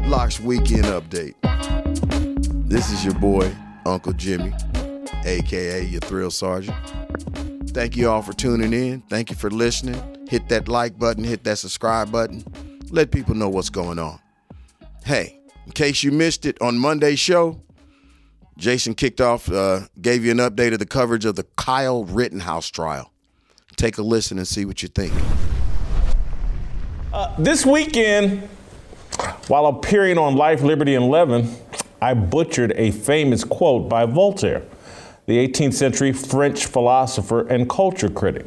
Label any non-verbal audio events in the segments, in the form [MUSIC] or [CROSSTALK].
Whitlocks Weekend Update. This is your boy, Uncle Jimmy, aka your Thrill Sergeant. Thank you all for tuning in. Thank you for listening. Hit that like button, hit that subscribe button. Let people know what's going on. Hey, in case you missed it on Monday's show, Jason kicked off, uh, gave you an update of the coverage of the Kyle Rittenhouse trial. Take a listen and see what you think. Uh, this weekend, while appearing on Life, Liberty, and Levin, I butchered a famous quote by Voltaire, the 18th century French philosopher and culture critic.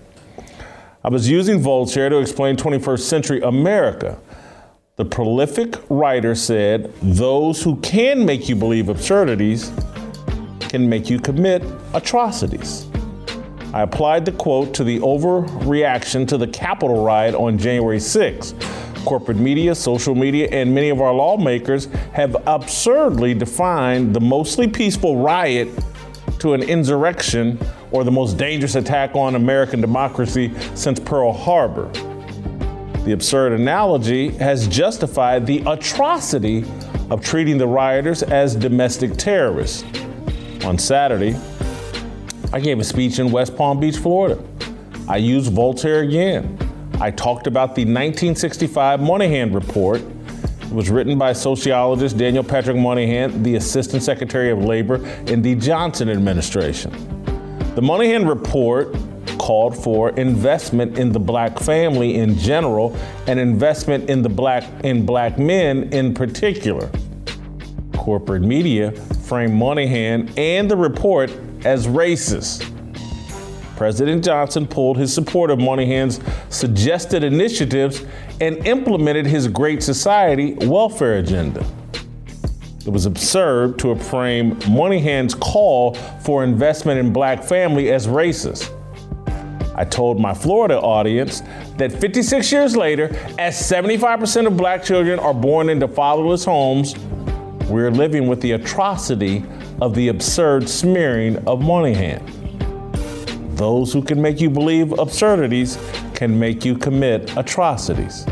I was using Voltaire to explain 21st century America. The prolific writer said, Those who can make you believe absurdities can make you commit atrocities. I applied the quote to the overreaction to the Capitol riot on January 6. Corporate media, social media, and many of our lawmakers have absurdly defined the mostly peaceful riot to an insurrection or the most dangerous attack on American democracy since Pearl Harbor. The absurd analogy has justified the atrocity of treating the rioters as domestic terrorists. On Saturday, I gave a speech in West Palm Beach, Florida. I used Voltaire again. I talked about the 1965 Moynihan Report. It was written by sociologist Daniel Patrick Moynihan, the Assistant Secretary of Labor in the Johnson administration. The Moynihan Report called for investment in the black family in general and investment in the black in black men in particular. Corporate media framed Moynihan and the report as racist. President Johnson pulled his support of Moynihan's suggested initiatives and implemented his Great Society welfare agenda. It was absurd to frame Moynihan's call for investment in black family as racist. I told my Florida audience that 56 years later, as 75% of black children are born into fatherless homes, we're living with the atrocity of the absurd smearing of Moynihan. Those who can make you believe absurdities can make you commit atrocities.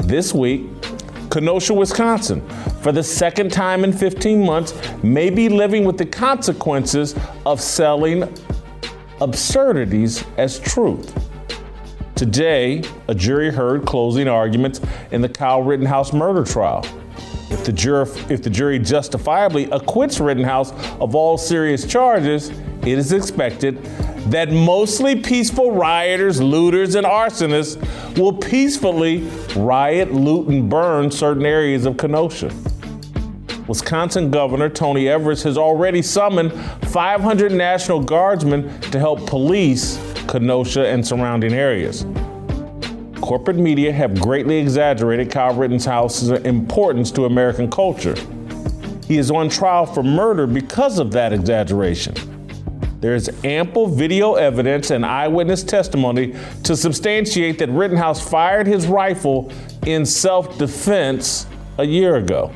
This week, Kenosha, Wisconsin, for the second time in 15 months, may be living with the consequences of selling absurdities as truth. Today, a jury heard closing arguments in the Kyle Rittenhouse murder trial. If the, jury, if the jury justifiably acquits Rittenhouse of all serious charges, it is expected that mostly peaceful rioters, looters, and arsonists will peacefully riot, loot, and burn certain areas of Kenosha. Wisconsin Governor Tony Evers has already summoned 500 National Guardsmen to help police Kenosha and surrounding areas corporate media have greatly exaggerated Kyle Rittenhouse's importance to American culture. He is on trial for murder because of that exaggeration. There is ample video evidence and eyewitness testimony to substantiate that Rittenhouse fired his rifle in self defense a year ago.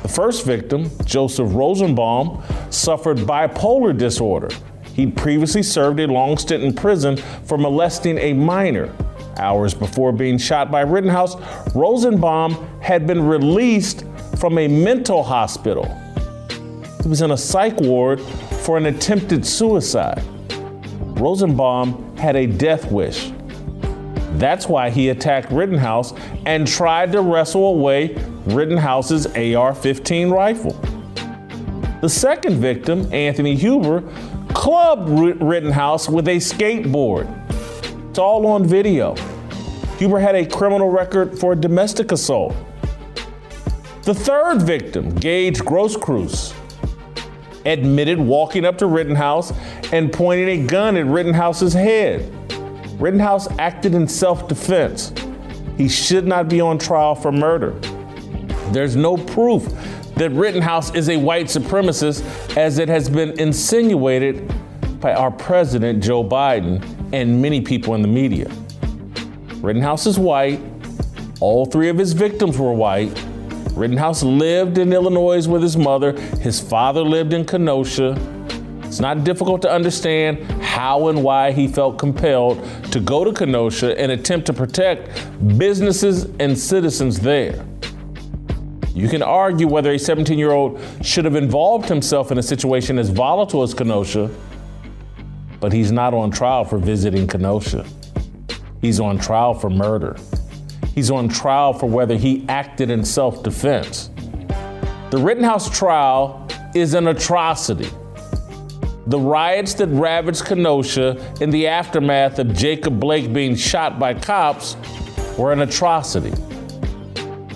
The first victim, Joseph Rosenbaum, suffered bipolar disorder. He'd previously served a long stint in prison for molesting a minor. Hours before being shot by Rittenhouse, Rosenbaum had been released from a mental hospital. Was in a psych ward for an attempted suicide. Rosenbaum had a death wish. That's why he attacked Rittenhouse and tried to wrestle away Rittenhouse's AR 15 rifle. The second victim, Anthony Huber, clubbed Rittenhouse with a skateboard. It's all on video. Huber had a criminal record for domestic assault. The third victim, Gage Grosskreutz, admitted walking up to Rittenhouse and pointing a gun at Rittenhouse's head. Rittenhouse acted in self defense. He should not be on trial for murder. There's no proof that Rittenhouse is a white supremacist, as it has been insinuated by our president, Joe Biden, and many people in the media. Rittenhouse is white. All three of his victims were white. Rittenhouse lived in Illinois with his mother. His father lived in Kenosha. It's not difficult to understand how and why he felt compelled to go to Kenosha and attempt to protect businesses and citizens there. You can argue whether a 17 year old should have involved himself in a situation as volatile as Kenosha, but he's not on trial for visiting Kenosha. He's on trial for murder. He's on trial for whether he acted in self defense. The Rittenhouse trial is an atrocity. The riots that ravaged Kenosha in the aftermath of Jacob Blake being shot by cops were an atrocity.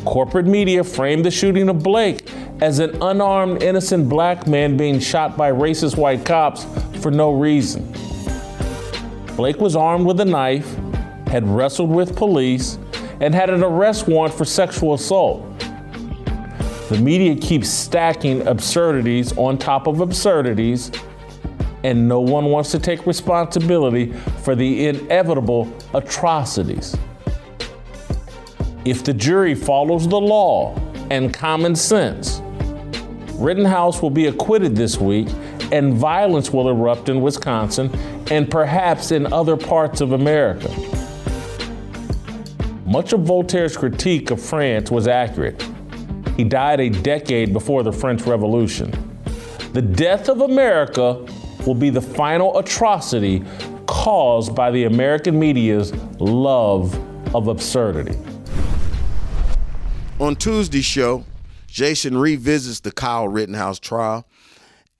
Corporate media framed the shooting of Blake as an unarmed, innocent black man being shot by racist white cops for no reason. Blake was armed with a knife, had wrestled with police, and had an arrest warrant for sexual assault. The media keeps stacking absurdities on top of absurdities, and no one wants to take responsibility for the inevitable atrocities. If the jury follows the law and common sense, Rittenhouse will be acquitted this week and violence will erupt in Wisconsin and perhaps in other parts of America. Much of Voltaire's critique of France was accurate. He died a decade before the French Revolution. The death of America will be the final atrocity caused by the American media's love of absurdity. On Tuesday's show, Jason revisits the Kyle Rittenhouse trial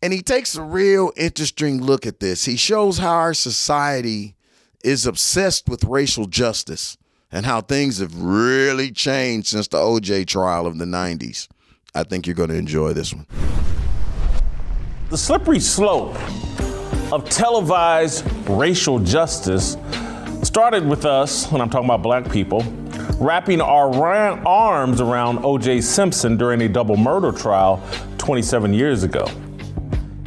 and he takes a real interesting look at this. He shows how our society is obsessed with racial justice and how things have really changed since the OJ trial of the 90s. I think you're going to enjoy this one. The slippery slope of televised racial justice started with us, when I'm talking about black people, wrapping our arms around O.J. Simpson during a double murder trial 27 years ago.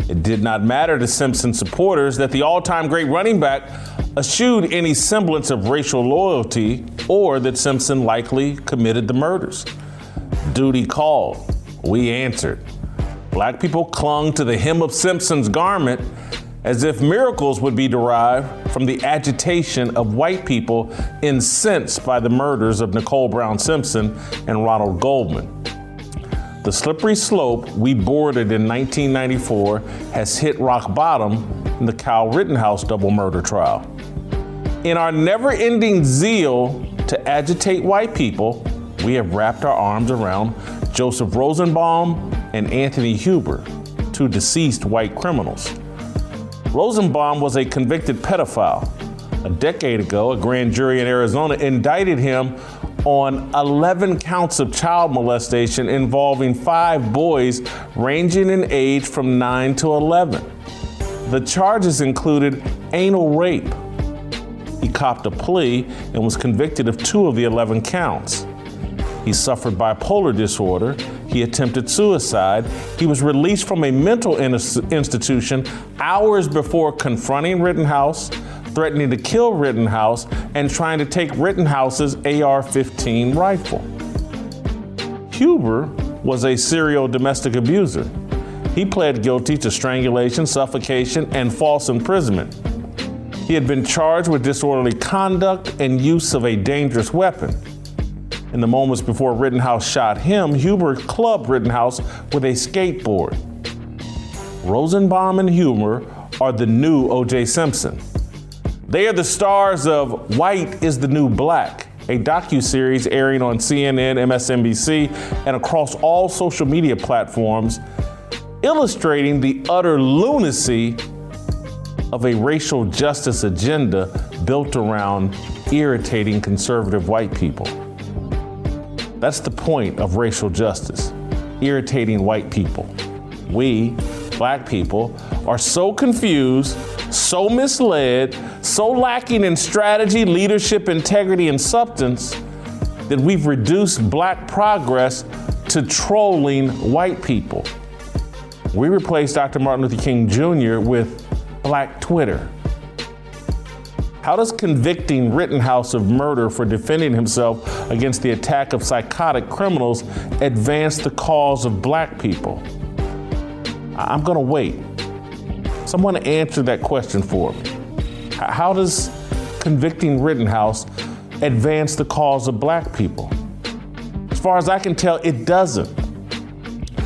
It did not matter to Simpson supporters that the all time great running back eschewed any semblance of racial loyalty or that Simpson likely committed the murders. Duty called. We answered. Black people clung to the hem of Simpson's garment as if miracles would be derived from the agitation of white people incensed by the murders of Nicole Brown Simpson and Ronald Goldman. The slippery slope we boarded in 1994 has hit rock bottom in the Kyle Rittenhouse double murder trial. In our never ending zeal to agitate white people, we have wrapped our arms around Joseph Rosenbaum and Anthony Huber, two deceased white criminals. Rosenbaum was a convicted pedophile. A decade ago, a grand jury in Arizona indicted him on 11 counts of child molestation involving five boys ranging in age from 9 to 11. The charges included anal rape. He copped a plea and was convicted of two of the 11 counts. He suffered bipolar disorder. He attempted suicide. He was released from a mental institution hours before confronting Rittenhouse, threatening to kill Rittenhouse, and trying to take Rittenhouse's AR 15 rifle. Huber was a serial domestic abuser. He pled guilty to strangulation, suffocation, and false imprisonment. He had been charged with disorderly conduct and use of a dangerous weapon. In the moments before Rittenhouse shot him, Huber clubbed Rittenhouse with a skateboard. Rosenbaum and Huber are the new O.J. Simpson. They are the stars of White is the New Black, a docu-series airing on CNN, MSNBC, and across all social media platforms, illustrating the utter lunacy of a racial justice agenda built around irritating conservative white people. That's the point of racial justice irritating white people. We, black people, are so confused, so misled, so lacking in strategy, leadership, integrity, and substance that we've reduced black progress to trolling white people. We replaced Dr. Martin Luther King Jr. with Black Twitter. How does convicting Rittenhouse of murder for defending himself against the attack of psychotic criminals advance the cause of black people? I'm going to wait. Someone answer that question for me. How does convicting Rittenhouse advance the cause of black people? As far as I can tell, it doesn't.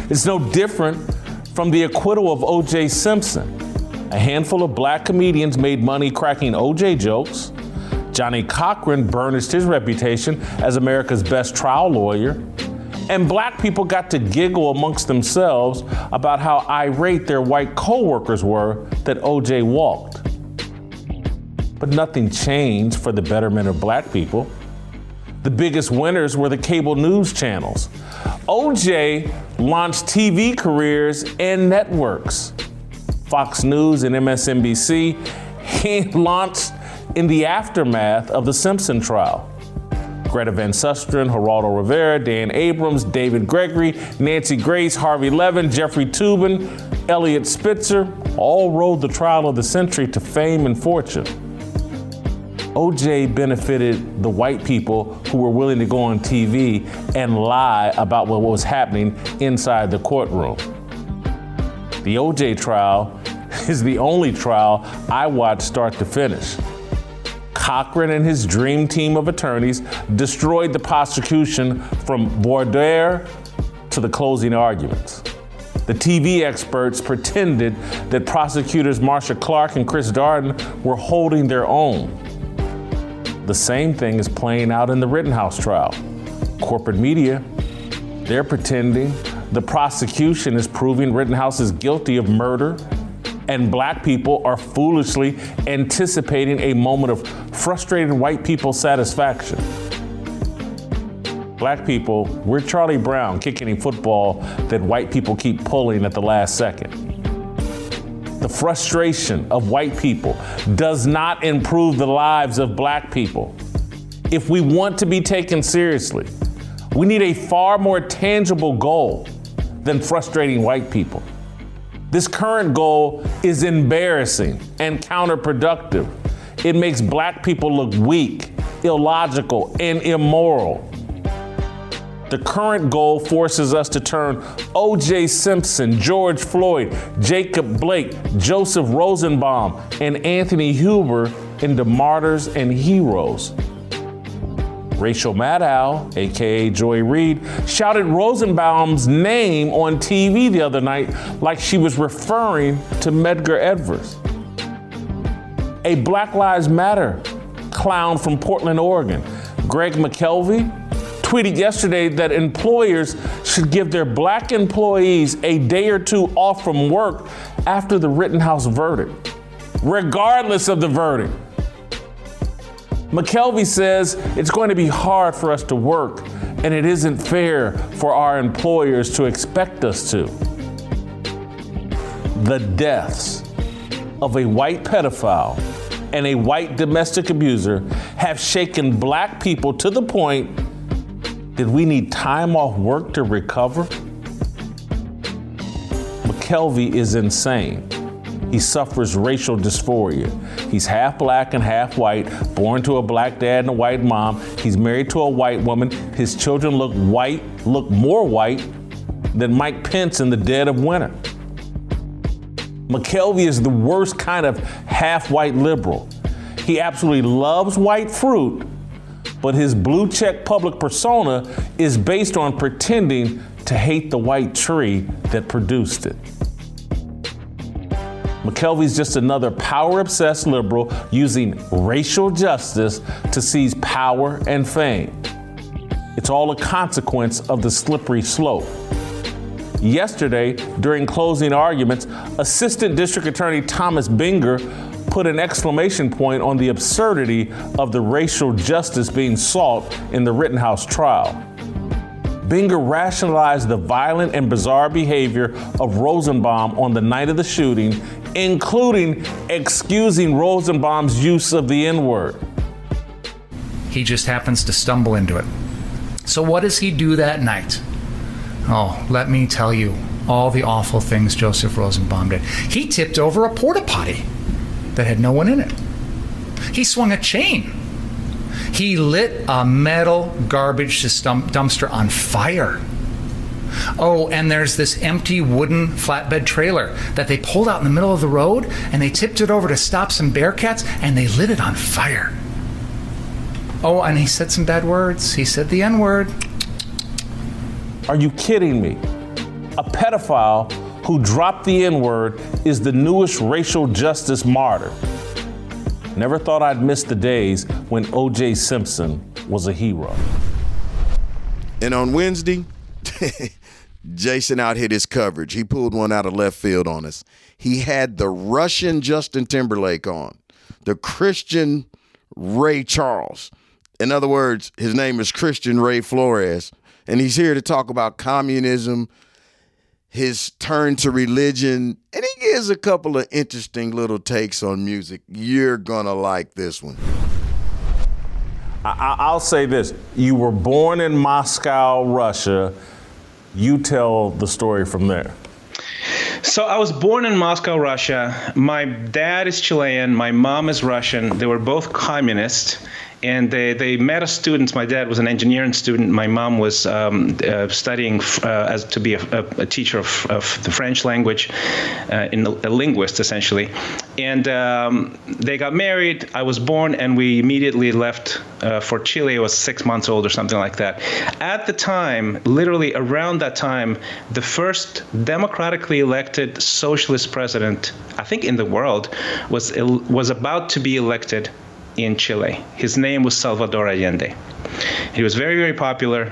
It's no different from the acquittal of O.J. Simpson. A handful of black comedians made money cracking O.J. jokes. Johnny Cochran burnished his reputation as America's best trial lawyer. And black people got to giggle amongst themselves about how irate their white coworkers were that OJ walked. But nothing changed for the betterment of black people. The biggest winners were the cable news channels. OJ launched TV careers and networks. Fox News and MSNBC, he [LAUGHS] launched in the aftermath of the Simpson trial. Greta Van Susteren, Geraldo Rivera, Dan Abrams, David Gregory, Nancy Grace, Harvey Levin, Jeffrey Toobin, Eliot Spitzer all rode the trial of the century to fame and fortune. OJ benefited the white people who were willing to go on TV and lie about what was happening inside the courtroom. The OJ trial [LAUGHS] is the only trial I watched start to finish. Cochran and his dream team of attorneys destroyed the prosecution from voir dire to the closing arguments. The TV experts pretended that prosecutors Marcia Clark and Chris Darden were holding their own. The same thing is playing out in the Rittenhouse trial. Corporate media, they're pretending the prosecution is proving Rittenhouse is guilty of murder and black people are foolishly anticipating a moment of frustrated white people satisfaction. Black people, we're Charlie Brown kicking a football that white people keep pulling at the last second. The frustration of white people does not improve the lives of black people. If we want to be taken seriously, we need a far more tangible goal than frustrating white people. This current goal is embarrassing and counterproductive. It makes black people look weak, illogical, and immoral. The current goal forces us to turn O.J. Simpson, George Floyd, Jacob Blake, Joseph Rosenbaum, and Anthony Huber into martyrs and heroes. Rachel Maddow, aka Joy Reid, shouted Rosenbaum's name on TV the other night like she was referring to Medgar Evers. A Black Lives Matter clown from Portland, Oregon, Greg McKelvey, tweeted yesterday that employers should give their black employees a day or two off from work after the Rittenhouse verdict, regardless of the verdict. McKelvey says it's going to be hard for us to work, and it isn't fair for our employers to expect us to. The deaths of a white pedophile and a white domestic abuser have shaken black people to the point that we need time off work to recover. McKelvey is insane. He suffers racial dysphoria. He's half black and half white, born to a black dad and a white mom. He's married to a white woman. His children look white, look more white than Mike Pence in the dead of winter. McKelvey is the worst kind of half white liberal. He absolutely loves white fruit, but his blue check public persona is based on pretending to hate the white tree that produced it. McKelvey's just another power obsessed liberal using racial justice to seize power and fame. It's all a consequence of the slippery slope. Yesterday, during closing arguments, Assistant District Attorney Thomas Binger put an exclamation point on the absurdity of the racial justice being sought in the Rittenhouse trial. Binger rationalized the violent and bizarre behavior of Rosenbaum on the night of the shooting, including excusing Rosenbaum's use of the N word. He just happens to stumble into it. So, what does he do that night? Oh, let me tell you all the awful things Joseph Rosenbaum did. He tipped over a porta potty that had no one in it. He swung a chain he lit a metal garbage dumpster on fire. Oh, and there's this empty wooden flatbed trailer that they pulled out in the middle of the road and they tipped it over to stop some bearcats and they lit it on fire. Oh, and he said some bad words. He said the N word. Are you kidding me? a pedophile who dropped the N word is the newest racial justice martyr. Never thought I'd miss the days when O.J. Simpson was a hero. And on Wednesday, [LAUGHS] Jason out hit his coverage. He pulled one out of left field on us. He had the Russian Justin Timberlake on, the Christian Ray Charles. In other words, his name is Christian Ray Flores, and he's here to talk about communism, his turn to religion, and he gives a couple of interesting little takes on music. You're gonna like this one. I- will say this you were born in Moscow, Russia. You tell the story from there. So I was born in Moscow, Russia. My dad is Chilean. My mom is Russian. They were both communist and they, they met a student. My dad was an engineering student. My mom was um, uh, studying uh, as to be a, a teacher of, of, the French language, uh, in a linguist essentially. And um, they got married. I was born, and we immediately left uh, for Chile. I was six months old or something like that. At the time, literally around that time, the first democratically elected socialist president, I think in the world, was was about to be elected in Chile. His name was Salvador Allende. He was very, very popular.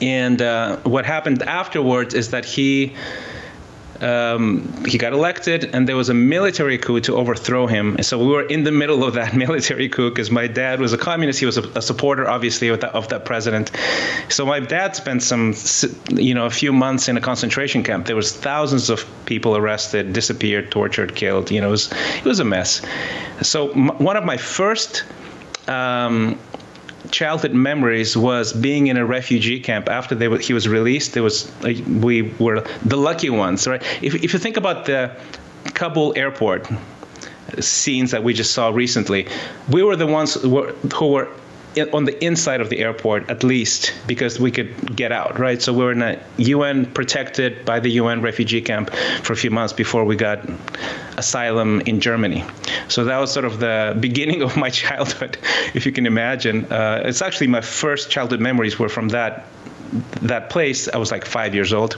And uh, what happened afterwards is that he um, he got elected, and there was a military coup to overthrow him. And so we were in the middle of that [LAUGHS] military coup because my dad was a communist. He was a, a supporter, obviously, of that, of that, president. So my dad spent some, you know, a few months in a concentration camp. There was thousands of people arrested, disappeared, tortured, killed. You know, it was it was a mess. So m- one of my first um, childhood memories was being in a refugee camp after they, he was released. There was we were the lucky ones, right? If if you think about the Kabul airport scenes that we just saw recently, we were the ones who were, who were on the inside of the airport at least because we could get out right? So we were in a un protected by the un refugee camp for a few months before we got asylum in germany. So that was sort of the [LAUGHS] beginning of my childhood [LAUGHS] if you can imagine. Uh, it's actually my first childhood memories were from that that place. I was like five years old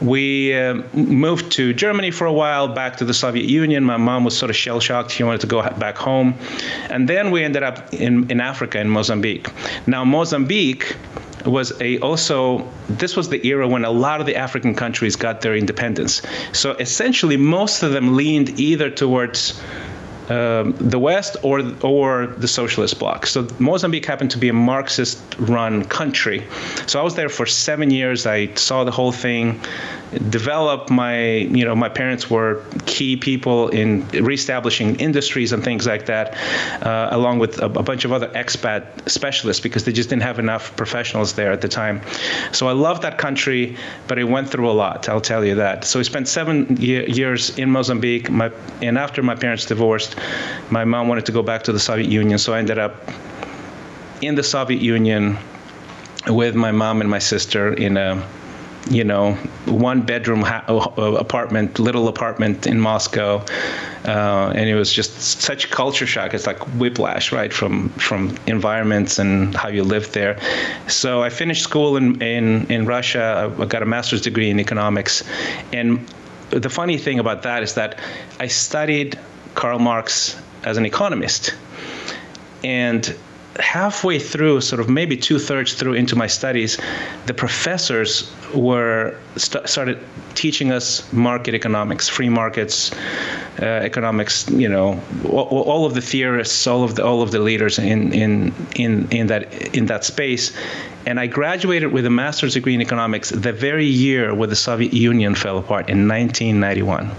we uh, moved to Germany for a while, back to the Soviet Union. My mom was sort of shell shocked. She wanted to go back home. And then we ended up in, in Africa, in Mozambique. Now, Mozambique was a also this was the era when a lot of the African countries got their independence. So essentially, most of them leaned either towards um, the West or or the socialist bloc. So Mozambique happened to be a Marxist-run country. So I was there for seven years. I saw the whole thing develop. My you know my parents were key people in reestablishing industries and things like that, uh, along with a, a, bunch of other expat specialists because they just didn't have enough professionals there at the time. So I loved that country, but it went through a lot. I'll tell you that. So I spent seven ye- years in Mozambique. My and after my parents divorced my mom wanted to go back to the Soviet Union, so I ended up in the Soviet Union with my mom and my sister in a you know one bedroom ha- apartment little apartment in moscow. Uh, and it was just such culture shock. It's like whiplash right from from environments and how you live there. So i finished school in in, in russia. I got a master's degree in economics. And the funny thing about that is that i studied Karl Marx as an economist. And halfway through, sort of maybe two thirds through into my studies, the professors were st- started teaching us market economics, free markets, uh, economics. You know, all, all, of the theorists, all of the all of the leaders in in in in that in that space, and I graduated with a master's degree in economics the very year where the Soviet Union fell apart in 1991.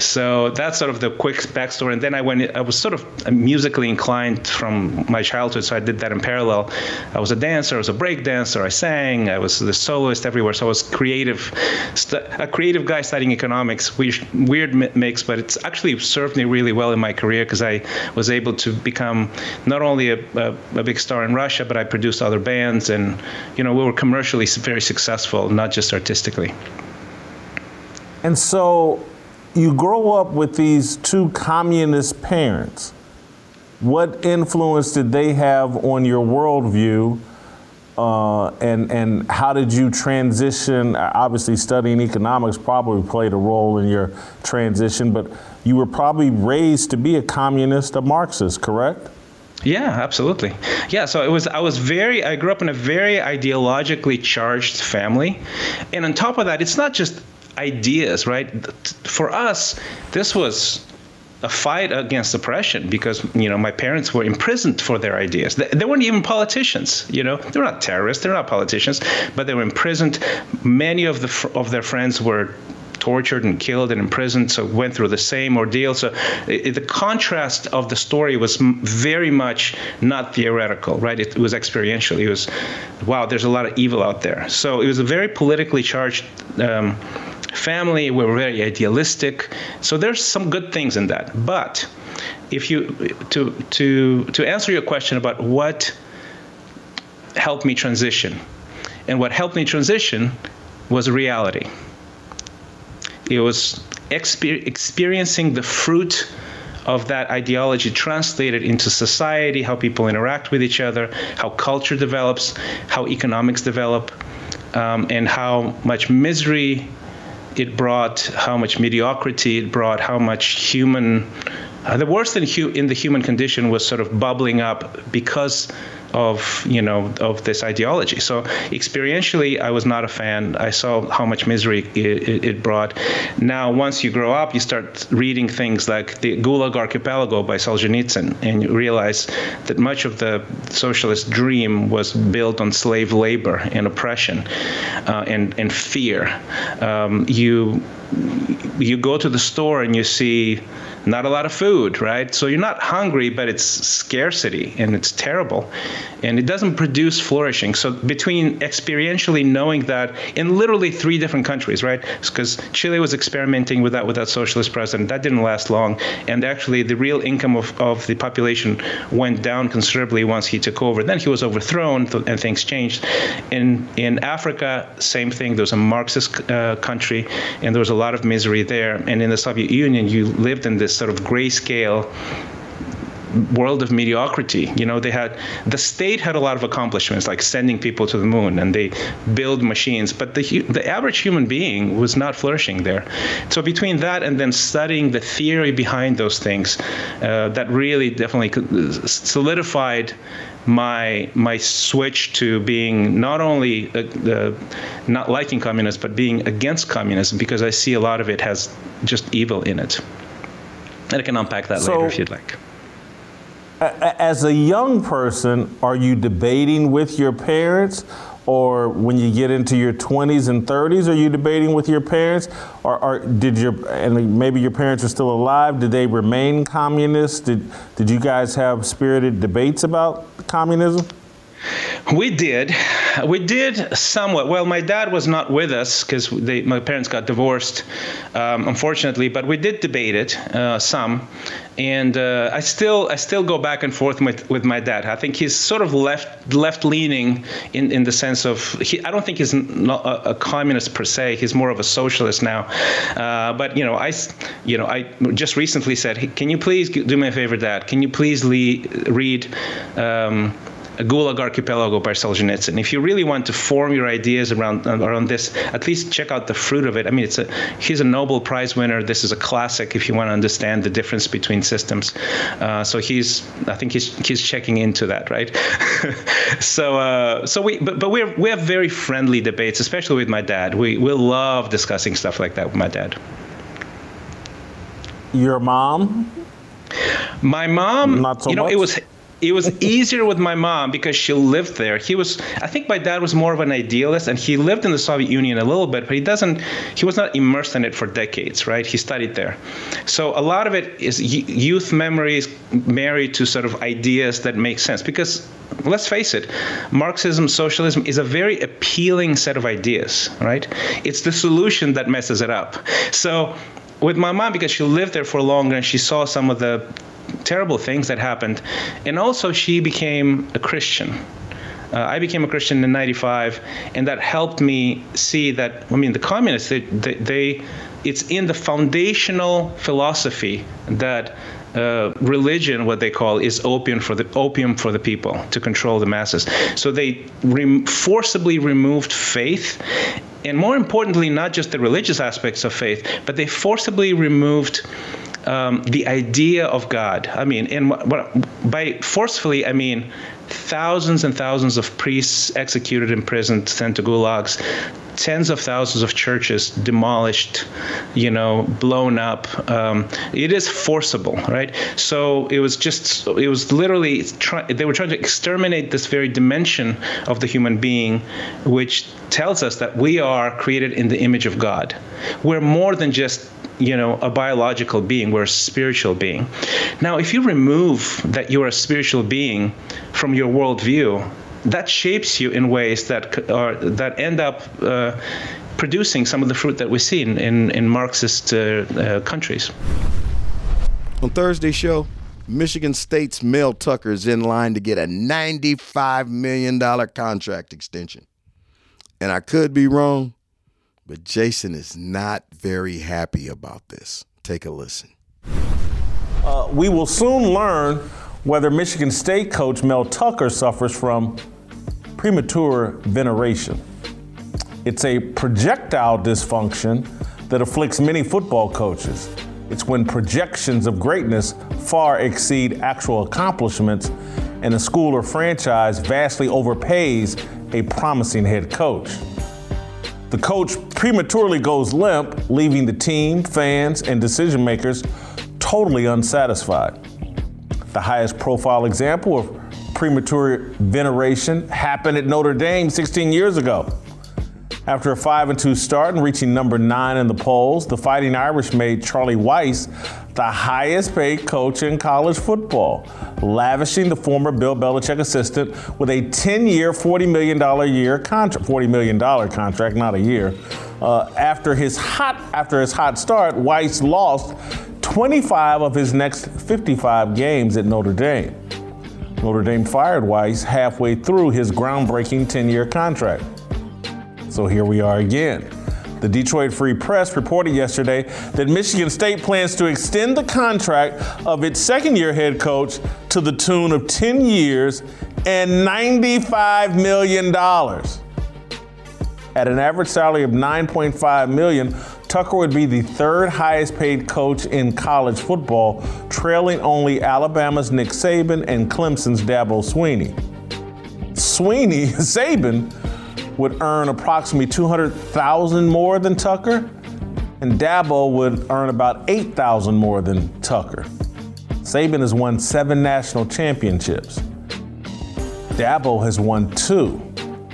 So that's sort of the quick backstory. And then I went, I was sort of musically inclined from my childhood, so I did that in parallel. I was a dancer, I was a break dancer, I sang, I was the soloist everywhere. So I was creative, a creative guy studying economics. Which weird mix, but it's actually served me really well in my career because I was able to become not only a, a, a big star in Russia, but I produced other bands and and you know we were commercially very successful, not just artistically. And so, you grow up with these two communist parents. What influence did they have on your worldview? Uh, and and how did you transition? Obviously, studying economics probably played a role in your transition, but you were probably raised to be a communist, a Marxist, correct? Yeah, absolutely. Yeah, so it was I was very I grew up in a very ideologically charged family. And on top of that, it's not just ideas, right? For us, this was a fight against oppression because you know my parents were imprisoned for their ideas. They, they, weren't even politicians. You know, they're not terrorists. They're not politicians, but they were imprisoned. Many of the of their friends were tortured and killed and imprisoned, so went through the same ordeal. So it, the contrast of the story was very much not theoretical, right? It, it was experiential. It was, wow, there's a lot of evil out there. So it was a very politically charged. Um, family. We were very idealistic. So there's some good things in that. But if you to to to answer your question about what helped me transition, and what helped me transition was reality. It was exper- experiencing the fruit of that ideology translated into society, how people interact with each other, how culture develops, how economics develop, um, and how much misery it brought, how much mediocrity it brought, how much human. Uh, the worst in, hu- in the human condition was sort of bubbling up because of you know of this ideology. So experientially, I was not a fan. I saw how much misery it, it, brought. Now, once you grow up, you start reading things like the Gulag Archipelago by Solzhenitsyn, and you realize that much of the socialist dream was built on slave labor and oppression uh, and and fear. Um, you you go to the store and you see not a lot of food, right? So you're not hungry, but it's scarcity and it's terrible. And it doesn't produce flourishing. So between experientially knowing that in literally three different countries, right? Because Chile was experimenting with that with that socialist president. That didn't last long. And actually the real income of, of the population went down considerably once he took over. Then he was overthrown and things changed. In in Africa, same thing. There was a Marxist uh, country and there was a lot of misery there. And in the Soviet Union, you lived in this sort of grayscale world of mediocrity. You know, they had the state had a lot of accomplishments, like sending people to the moon, and they build machines. But the the average human being was not flourishing there. So between that and then studying the theory behind those things, uh, that really definitely solidified my my switch to being not only uh, not liking communism but being against communism because I see a lot of it has just evil in it. And I can unpack that so, later if you'd like. As a young person, are you debating with your parents? Or when you get into your 20s and 30s, are you debating with your parents? Or, or did your, and maybe your parents are still alive, did they remain communists? Did, did you guys have spirited debates about communism? We did. We did somewhat. Well, my dad was not with us because my parents got divorced, um, unfortunately. But we did debate it uh, some, and uh, I still I still go back and forth with, with my dad. I think he's sort of left left leaning in, in the sense of he, I don't think he's not a, a, communist per se. He's more of a socialist now. Uh, but you know I you know I just recently said, can you please do me a favor, Dad? Can you please le- read. Um, Gulag Archipelago by Solzhenitsyn. If you really want to form your ideas around around this, at least check out the fruit of it. I mean, it's a he's a Nobel Prize winner. This is a classic if you want to understand the difference between systems. Uh, so he's I think he's he's checking into that, right? [LAUGHS] so uh, so we but but we we have very friendly debates, especially with my dad. We we love discussing stuff like that with my dad. Your mom? My mom, Not so you know, much? it was it was easier with my mom because she lived there. He was, I think my dad was more of an idealist and he lived in the Soviet Union a little bit, but he doesn't, he was not immersed in it for decades, right? He studied there. So a lot of it is youth memories married to sort of ideas that make sense because let's face it, Marxism, socialism is a very appealing set of ideas, right? It's the solution that messes it up. So with my mom, because she lived there for longer and she saw some of the terrible things that happened. And also, she became a Christian. Uh, I became a Christian in '95, and that helped me see that. I mean, the communists, they, they, they it's in the foundational philosophy that uh, religion, what they call, is opium for the opium for the people to control the masses. So they forcibly removed faith, and more importantly, not just the religious aspects of faith, but they forcibly removed. Um, the idea of God. I mean, and what, what, by forcefully, I mean thousands and thousands of priests executed, imprisoned, sent to gulags, tens of thousands of churches demolished, you know, blown up. Um, it is forcible, right? So it was just, it was literally, try, they were trying to exterminate this very dimension of the human being, which tells us that we are created in the image of God. We're more than just you know a biological being we're a spiritual being now if you remove that you're a spiritual being from your worldview that shapes you in ways that are that end up uh, producing some of the fruit that we see in, in, in Marxist uh, uh, countries. On Thursday's show, Michigan State's Mel Tucker is in line to get a $95 million contract extension. And I could be wrong, but Jason is not very happy about this. Take a listen. Uh, we will soon learn whether Michigan State coach Mel Tucker suffers from premature veneration. It's a projectile dysfunction that afflicts many football coaches. It's when projections of greatness far exceed actual accomplishments, and a school or franchise vastly overpays a promising head coach. The coach prematurely goes limp, leaving the team, fans, and decision makers totally unsatisfied. The highest profile example of premature veneration happened at Notre Dame 16 years ago. After a 5 and 2 start and reaching number 9 in the polls, the Fighting Irish made Charlie Weis the highest paid coach in college football, lavishing the former Bill Belichick assistant with a 10 year, $40 million year contract, $40 million contract, not a year. Uh, after, his hot, after his hot start, Weis lost 25 of his next 55 games at Notre Dame. Notre Dame fired Weis halfway through his groundbreaking 10 year contract. So here we are again. The Detroit Free Press reported yesterday that Michigan State plans to extend the contract of its second year head coach to the tune of 10 years and $95 million. At an average salary of 9.5 million, Tucker would be the third highest paid coach in college football, trailing only Alabama's Nick Saban and Clemson's Dabo Sweeney. Swinney, [LAUGHS] Saban, would earn approximately 200,000 more than Tucker, and Dabo would earn about 8,000 more than Tucker. Saban has won seven national championships. Dabo has won two.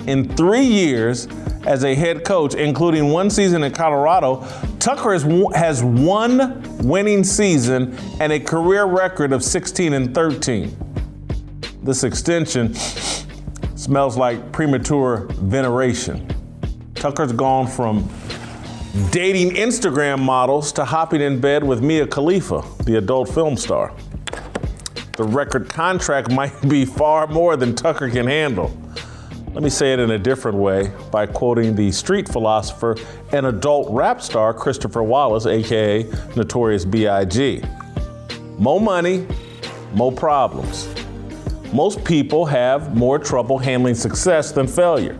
In three years, as a head coach, including one season in Colorado, Tucker has, has one winning season and a career record of 16 and 13. This extension smells like premature veneration. Tucker's gone from dating Instagram models to hopping in bed with Mia Khalifa, the adult film star. The record contract [LAUGHS] might be far more than Tucker can handle. Let me say it in a different way by quoting the street philosopher and adult rap star Christopher Wallace, aka Notorious B.I.G. More money, more problems. Most people have more trouble handling success than failure.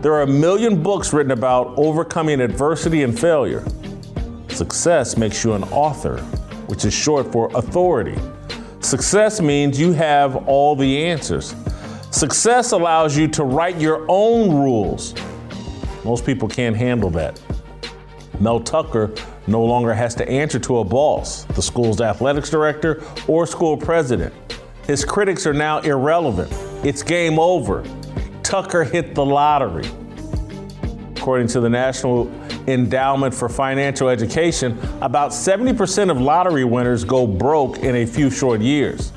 There are a million books written about overcoming adversity and failure. Success makes you an author, which is short for authority. Success means you have all the answers. Success allows you to write your own rules. Most people can't handle that. Mel Tucker no longer has to answer to a boss, the school's athletics director, or school president. His critics are now irrelevant. It's game over. Tucker hit the lottery. According to the National Endowment for Financial Education, about 70% of lottery winners go broke in a few short years.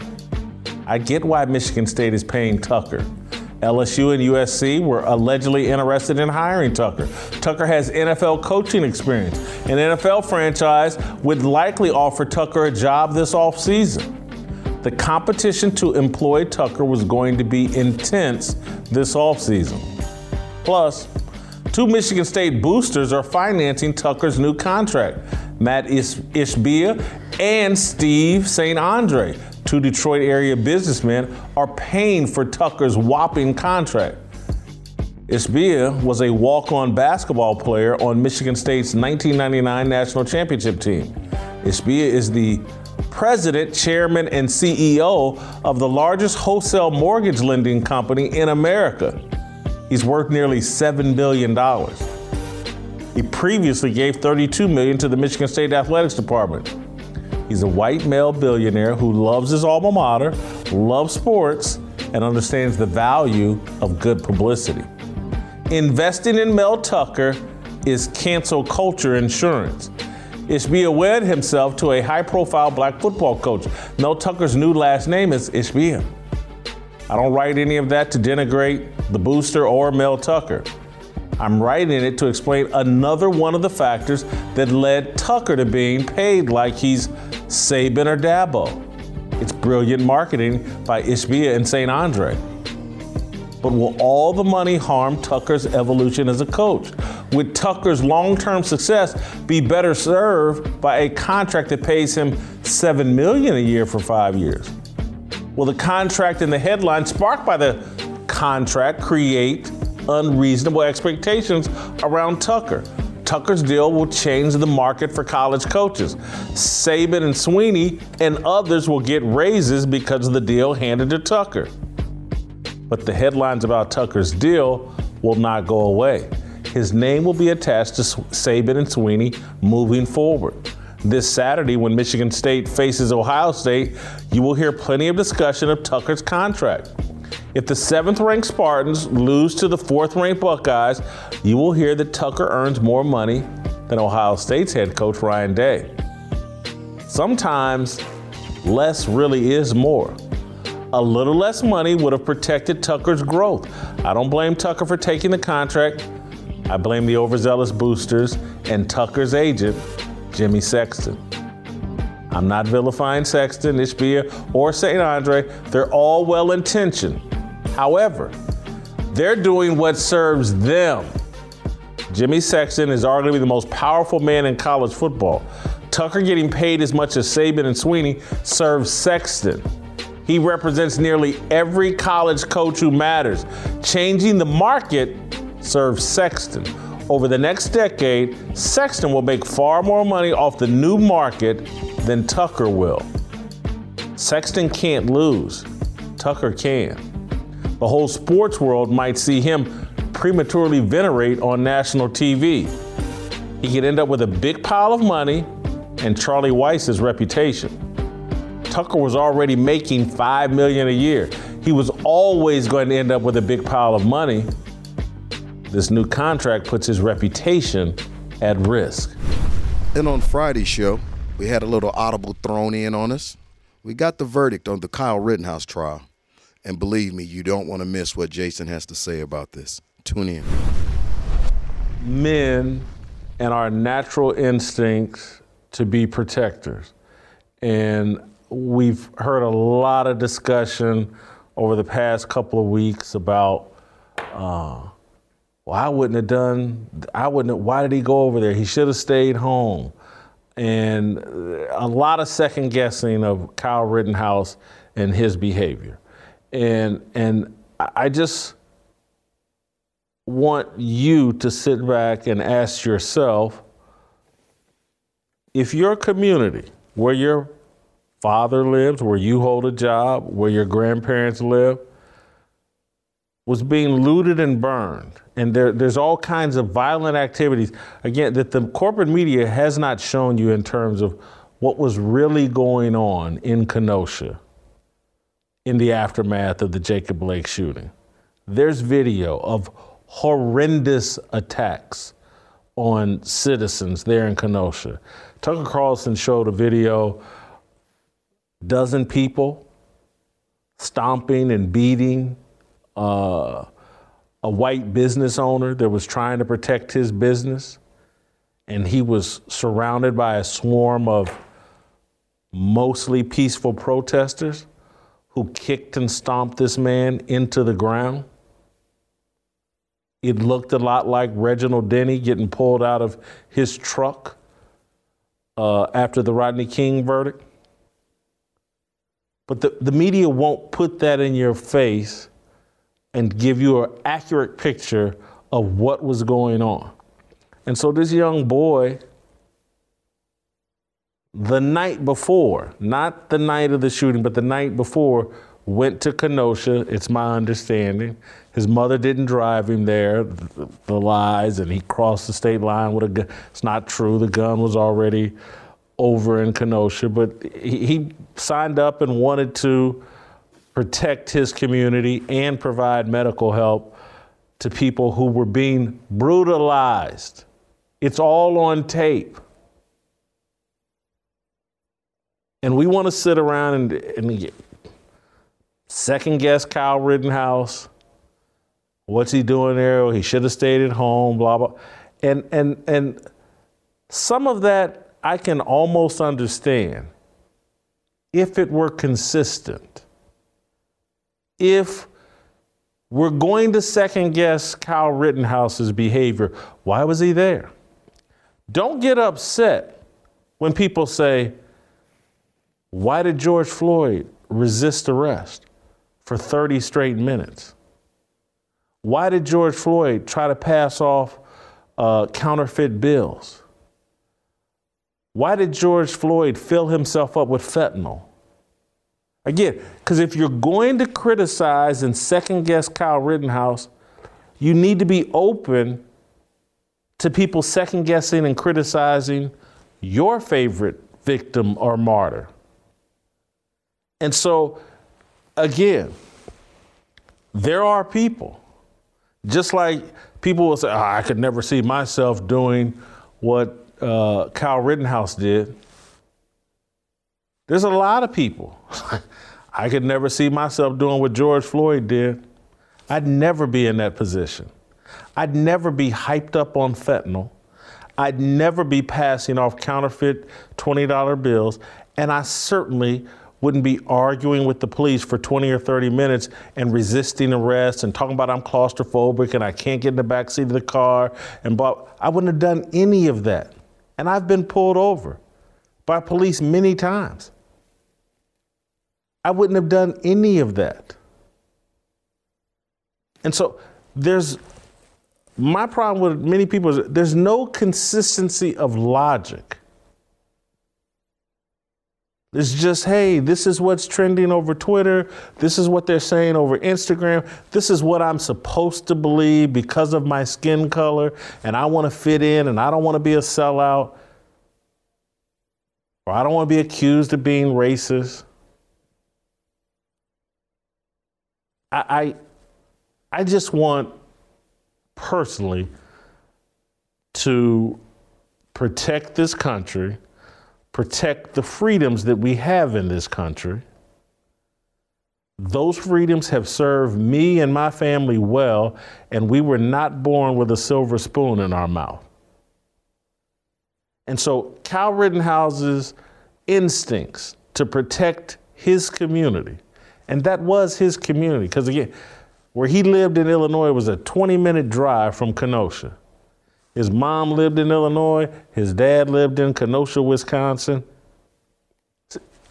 I get why Michigan State is paying Tucker. LSU and USC were allegedly interested in hiring Tucker. Tucker has NFL coaching experience. An NFL franchise would likely offer Tucker a job this offseason. The competition to employ Tucker was going to be intense this offseason. Plus, two Michigan State boosters are financing Tucker's new contract. Mat Ishbia and Steve St. Andre, two Detroit area businessmen, are paying for Tucker's whopping contract. Ishbia was a walk on basketball player on Michigan State's 1999 national championship team. Ishbia is the president, chairman, and CEO of the largest wholesale mortgage lending company in America. He's worth nearly $7 billion. He previously gave 32 million to the Michigan State Athletics Department. He's a white male billionaire who loves his alma mater, loves sports, and understands the value of good publicity. Investing in Mel Tucker is cancel culture insurance. Ishbia wed himself to a high profile black football coach. Mel Tucker's new last name is Ishbia. I don't write any of that to denigrate the booster or Mel Tucker. I'm writing it to explain another one of the factors that led Tucker to being paid like he's Saban or Dabo. It's brilliant marketing by Ishbia and St. Andre. But will all the money harm Tucker's evolution as a coach? Would Tucker's long term success be better served by a contract that pays him 7 million a year for five years? Will the contract and the headline sparked by the contract create unreasonable expectations around Tucker. Tucker's deal will change the market for college coaches. Saban and Swinney and others will get raises because of the deal handed to Tucker. But the headlines about Tucker's deal will not go away. His name will be attached to Saban and Swinney moving forward. This Saturday, when Michigan State faces Ohio State, you will hear plenty of discussion of Tucker's contract. If the seventh ranked Spartans lose to the fourth ranked Buckeyes, you will hear that Tucker earns more money than Ohio State's head coach Ryan Day. Sometimes less really is more. A little less money would have protected Tucker's growth. I don't blame Tucker for taking the contract. I blame the overzealous boosters and Tucker's agent, Jimmy Sexton. I'm not vilifying Sexton, Ishbia, or St. Andre. They're all well intentioned. However, they're doing what serves them. Jimmy Sexton is arguably the most powerful man in college football. Tucker getting paid as much as Saban and Swinney serves Sexton. He represents nearly every college coach who matters. Changing the market serves Sexton. Over the next decade, Sexton will make far more money off the new market than Tucker will. Sexton can't lose, Tucker can the whole sports world might see him prematurely venerate on national TV. He could end up with a big pile of money and Charlie Weis's reputation. Tucker was already making five million a year. He was always going to end up with a big pile of money. This new contract puts his reputation at risk. And on Friday's show, we had a little audible thrown in on us. We got the verdict on the Kyle Rittenhouse trial. And believe me, you don't want to miss what Jason has to say about this. Tune in. Men and our natural instincts to be protectors. And we've heard a lot of discussion over the past couple of weeks about, uh, well, I wouldn't have done, I wouldn't have, why did he go over there? He should have stayed home. And a lot of second guessing of Kyle Rittenhouse and his behavior. And and I just want you to sit back and ask yourself if your community where your father lives, where you hold a job, where your grandparents live, was being looted and burned, and there, there's all kinds of violent activities, again, that the corporate media has not shown you in terms of what was really going on in Kenosha in the aftermath of the Jacob Blake shooting. There's video of horrendous attacks on citizens there in Kenosha. Tucker Carlson showed a video, dozen people stomping and beating uh, a white business owner that was trying to protect his business. And he was surrounded by a swarm of mostly peaceful protesters who kicked and stomped this man into the ground. It looked a lot like Reginald Denny getting pulled out of his truck uh, after the Rodney King verdict. But the, the media won't put that in your face and give you an accurate picture of what was going on. And so this young boy, the night before, not the night of the shooting, but the night before, went to Kenosha, it's my understanding. His mother didn't drive him there, the, lies, and he crossed the state line with a gun. It's not true. The gun was already over in Kenosha, but he signed up and wanted to protect his community and provide medical help to people who were being brutalized. It's all on tape. And we want to sit around and, and second guess Kyle Rittenhouse. What's he doing there? He should have stayed at home, blah, blah. And, and, and some of that I can almost understand if it were consistent. If we're going to second guess Kyle Rittenhouse's behavior, why was he there? Don't get upset when people say, why did George Floyd resist arrest for 30 straight minutes? Why did George Floyd try to pass off uh, counterfeit bills? Why did George Floyd fill himself up with fentanyl? Again, because if you're going to criticize and second guess Kyle Rittenhouse, you need to be open to people second guessing and criticizing your favorite victim or martyr. And so, again, there are people, just like people will say, oh, I could never see myself doing what uh, Kyle Rittenhouse did. There's a lot of people. [LAUGHS] I could never see myself doing what George Floyd did. I'd never be in that position. I'd never be hyped up on fentanyl. I'd never be passing off counterfeit $20 bills. And I certainly wouldn't be arguing with the police for 20 or 30 minutes and resisting arrest and talking about I'm claustrophobic and I can't get in the back seat of the car. And but I wouldn't have done any of that. And I've been pulled over by police many times. I wouldn't have done any of that. And so there's my problem with many people is there's no consistency of logic. It's just, hey, this is what's trending over Twitter. This is what they're saying over Instagram. This is what I'm supposed to believe because of my skin color, and I want to fit in, and I don't want to be a sellout, or I don't want to be accused of being racist. I, I, I just want personally to protect this country protect the freedoms that we have in this country. Those freedoms have served me and my family well, and we were not born with a silver spoon in our mouth. And so, Kyle Rittenhouse's instincts to protect his community, and that was his community, because again, where he lived in Illinois was a 20 minute drive from Kenosha. His mom lived in Illinois. His dad lived in Kenosha, Wisconsin.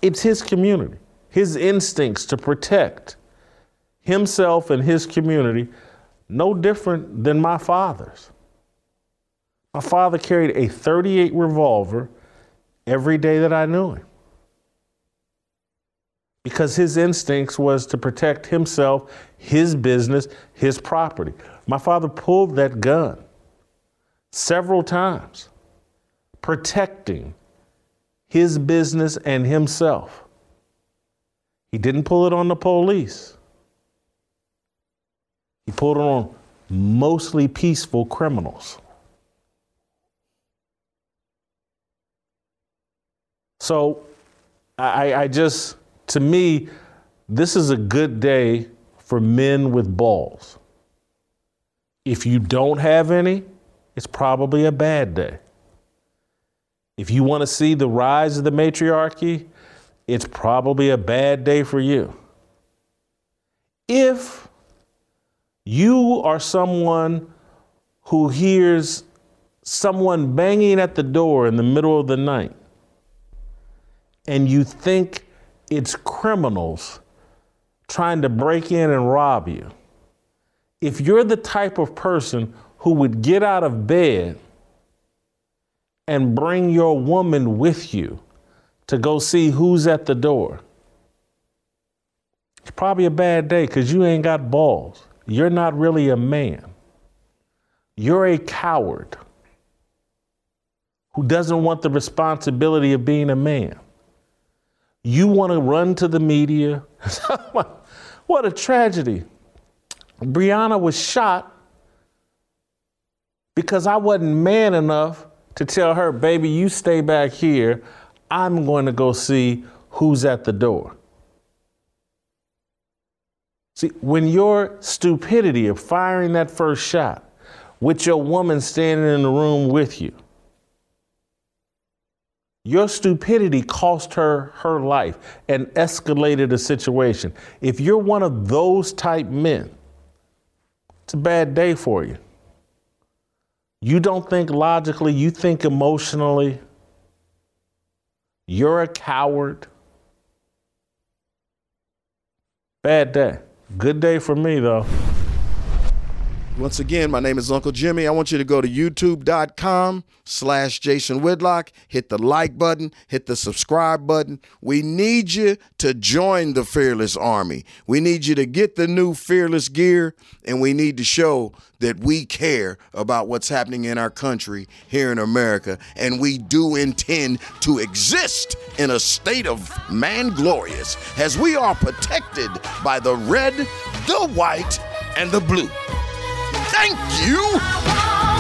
It's his community, his instincts to protect himself and his community, no different than my father's. My father carried a 38 revolver every day that I knew him because his instincts was to protect himself, his business, his property. My father pulled that gun several times, protecting his business and himself. He didn't pull it on the police. He pulled it on mostly peaceful criminals. So I, I, just, to me, this is a good day for men with balls. If you don't have any, it's probably a bad day. If you want to see the rise of the matriarchy, it's probably a bad day for you. If you are someone who hears someone banging at the door in the middle of the night and you think it's criminals trying to break in and rob you, if you're the type of person who would get out of bed and bring your woman with you to go see who's at the door, it's probably a bad day because you ain't got balls. You're not really a man. You're a coward who doesn't want the responsibility of being a man. You want to run to the media. [LAUGHS] what a tragedy. Breonna was shot because I wasn't man enough to tell her, baby, you stay back here. I'm going to go see who's at the door. See, when your stupidity of firing that first shot with your woman standing in the room with you, your stupidity cost her her life and escalated a situation. If you're one of those type men, it's a bad day for you. You don't think logically, you think emotionally. You're a coward. Bad day. Good day for me, though. Once again, my name is Uncle Jimmy. I want you to go to youtube.com slash Jason Whitlock, hit the like button, hit the subscribe button. We need you to join the Fearless Army. We need you to get the new Fearless gear, and we need to show that we care about what's happening in our country here in America, and we do intend to exist in a state of man glorious as we are protected by the red, the white, and the blue. Thank you!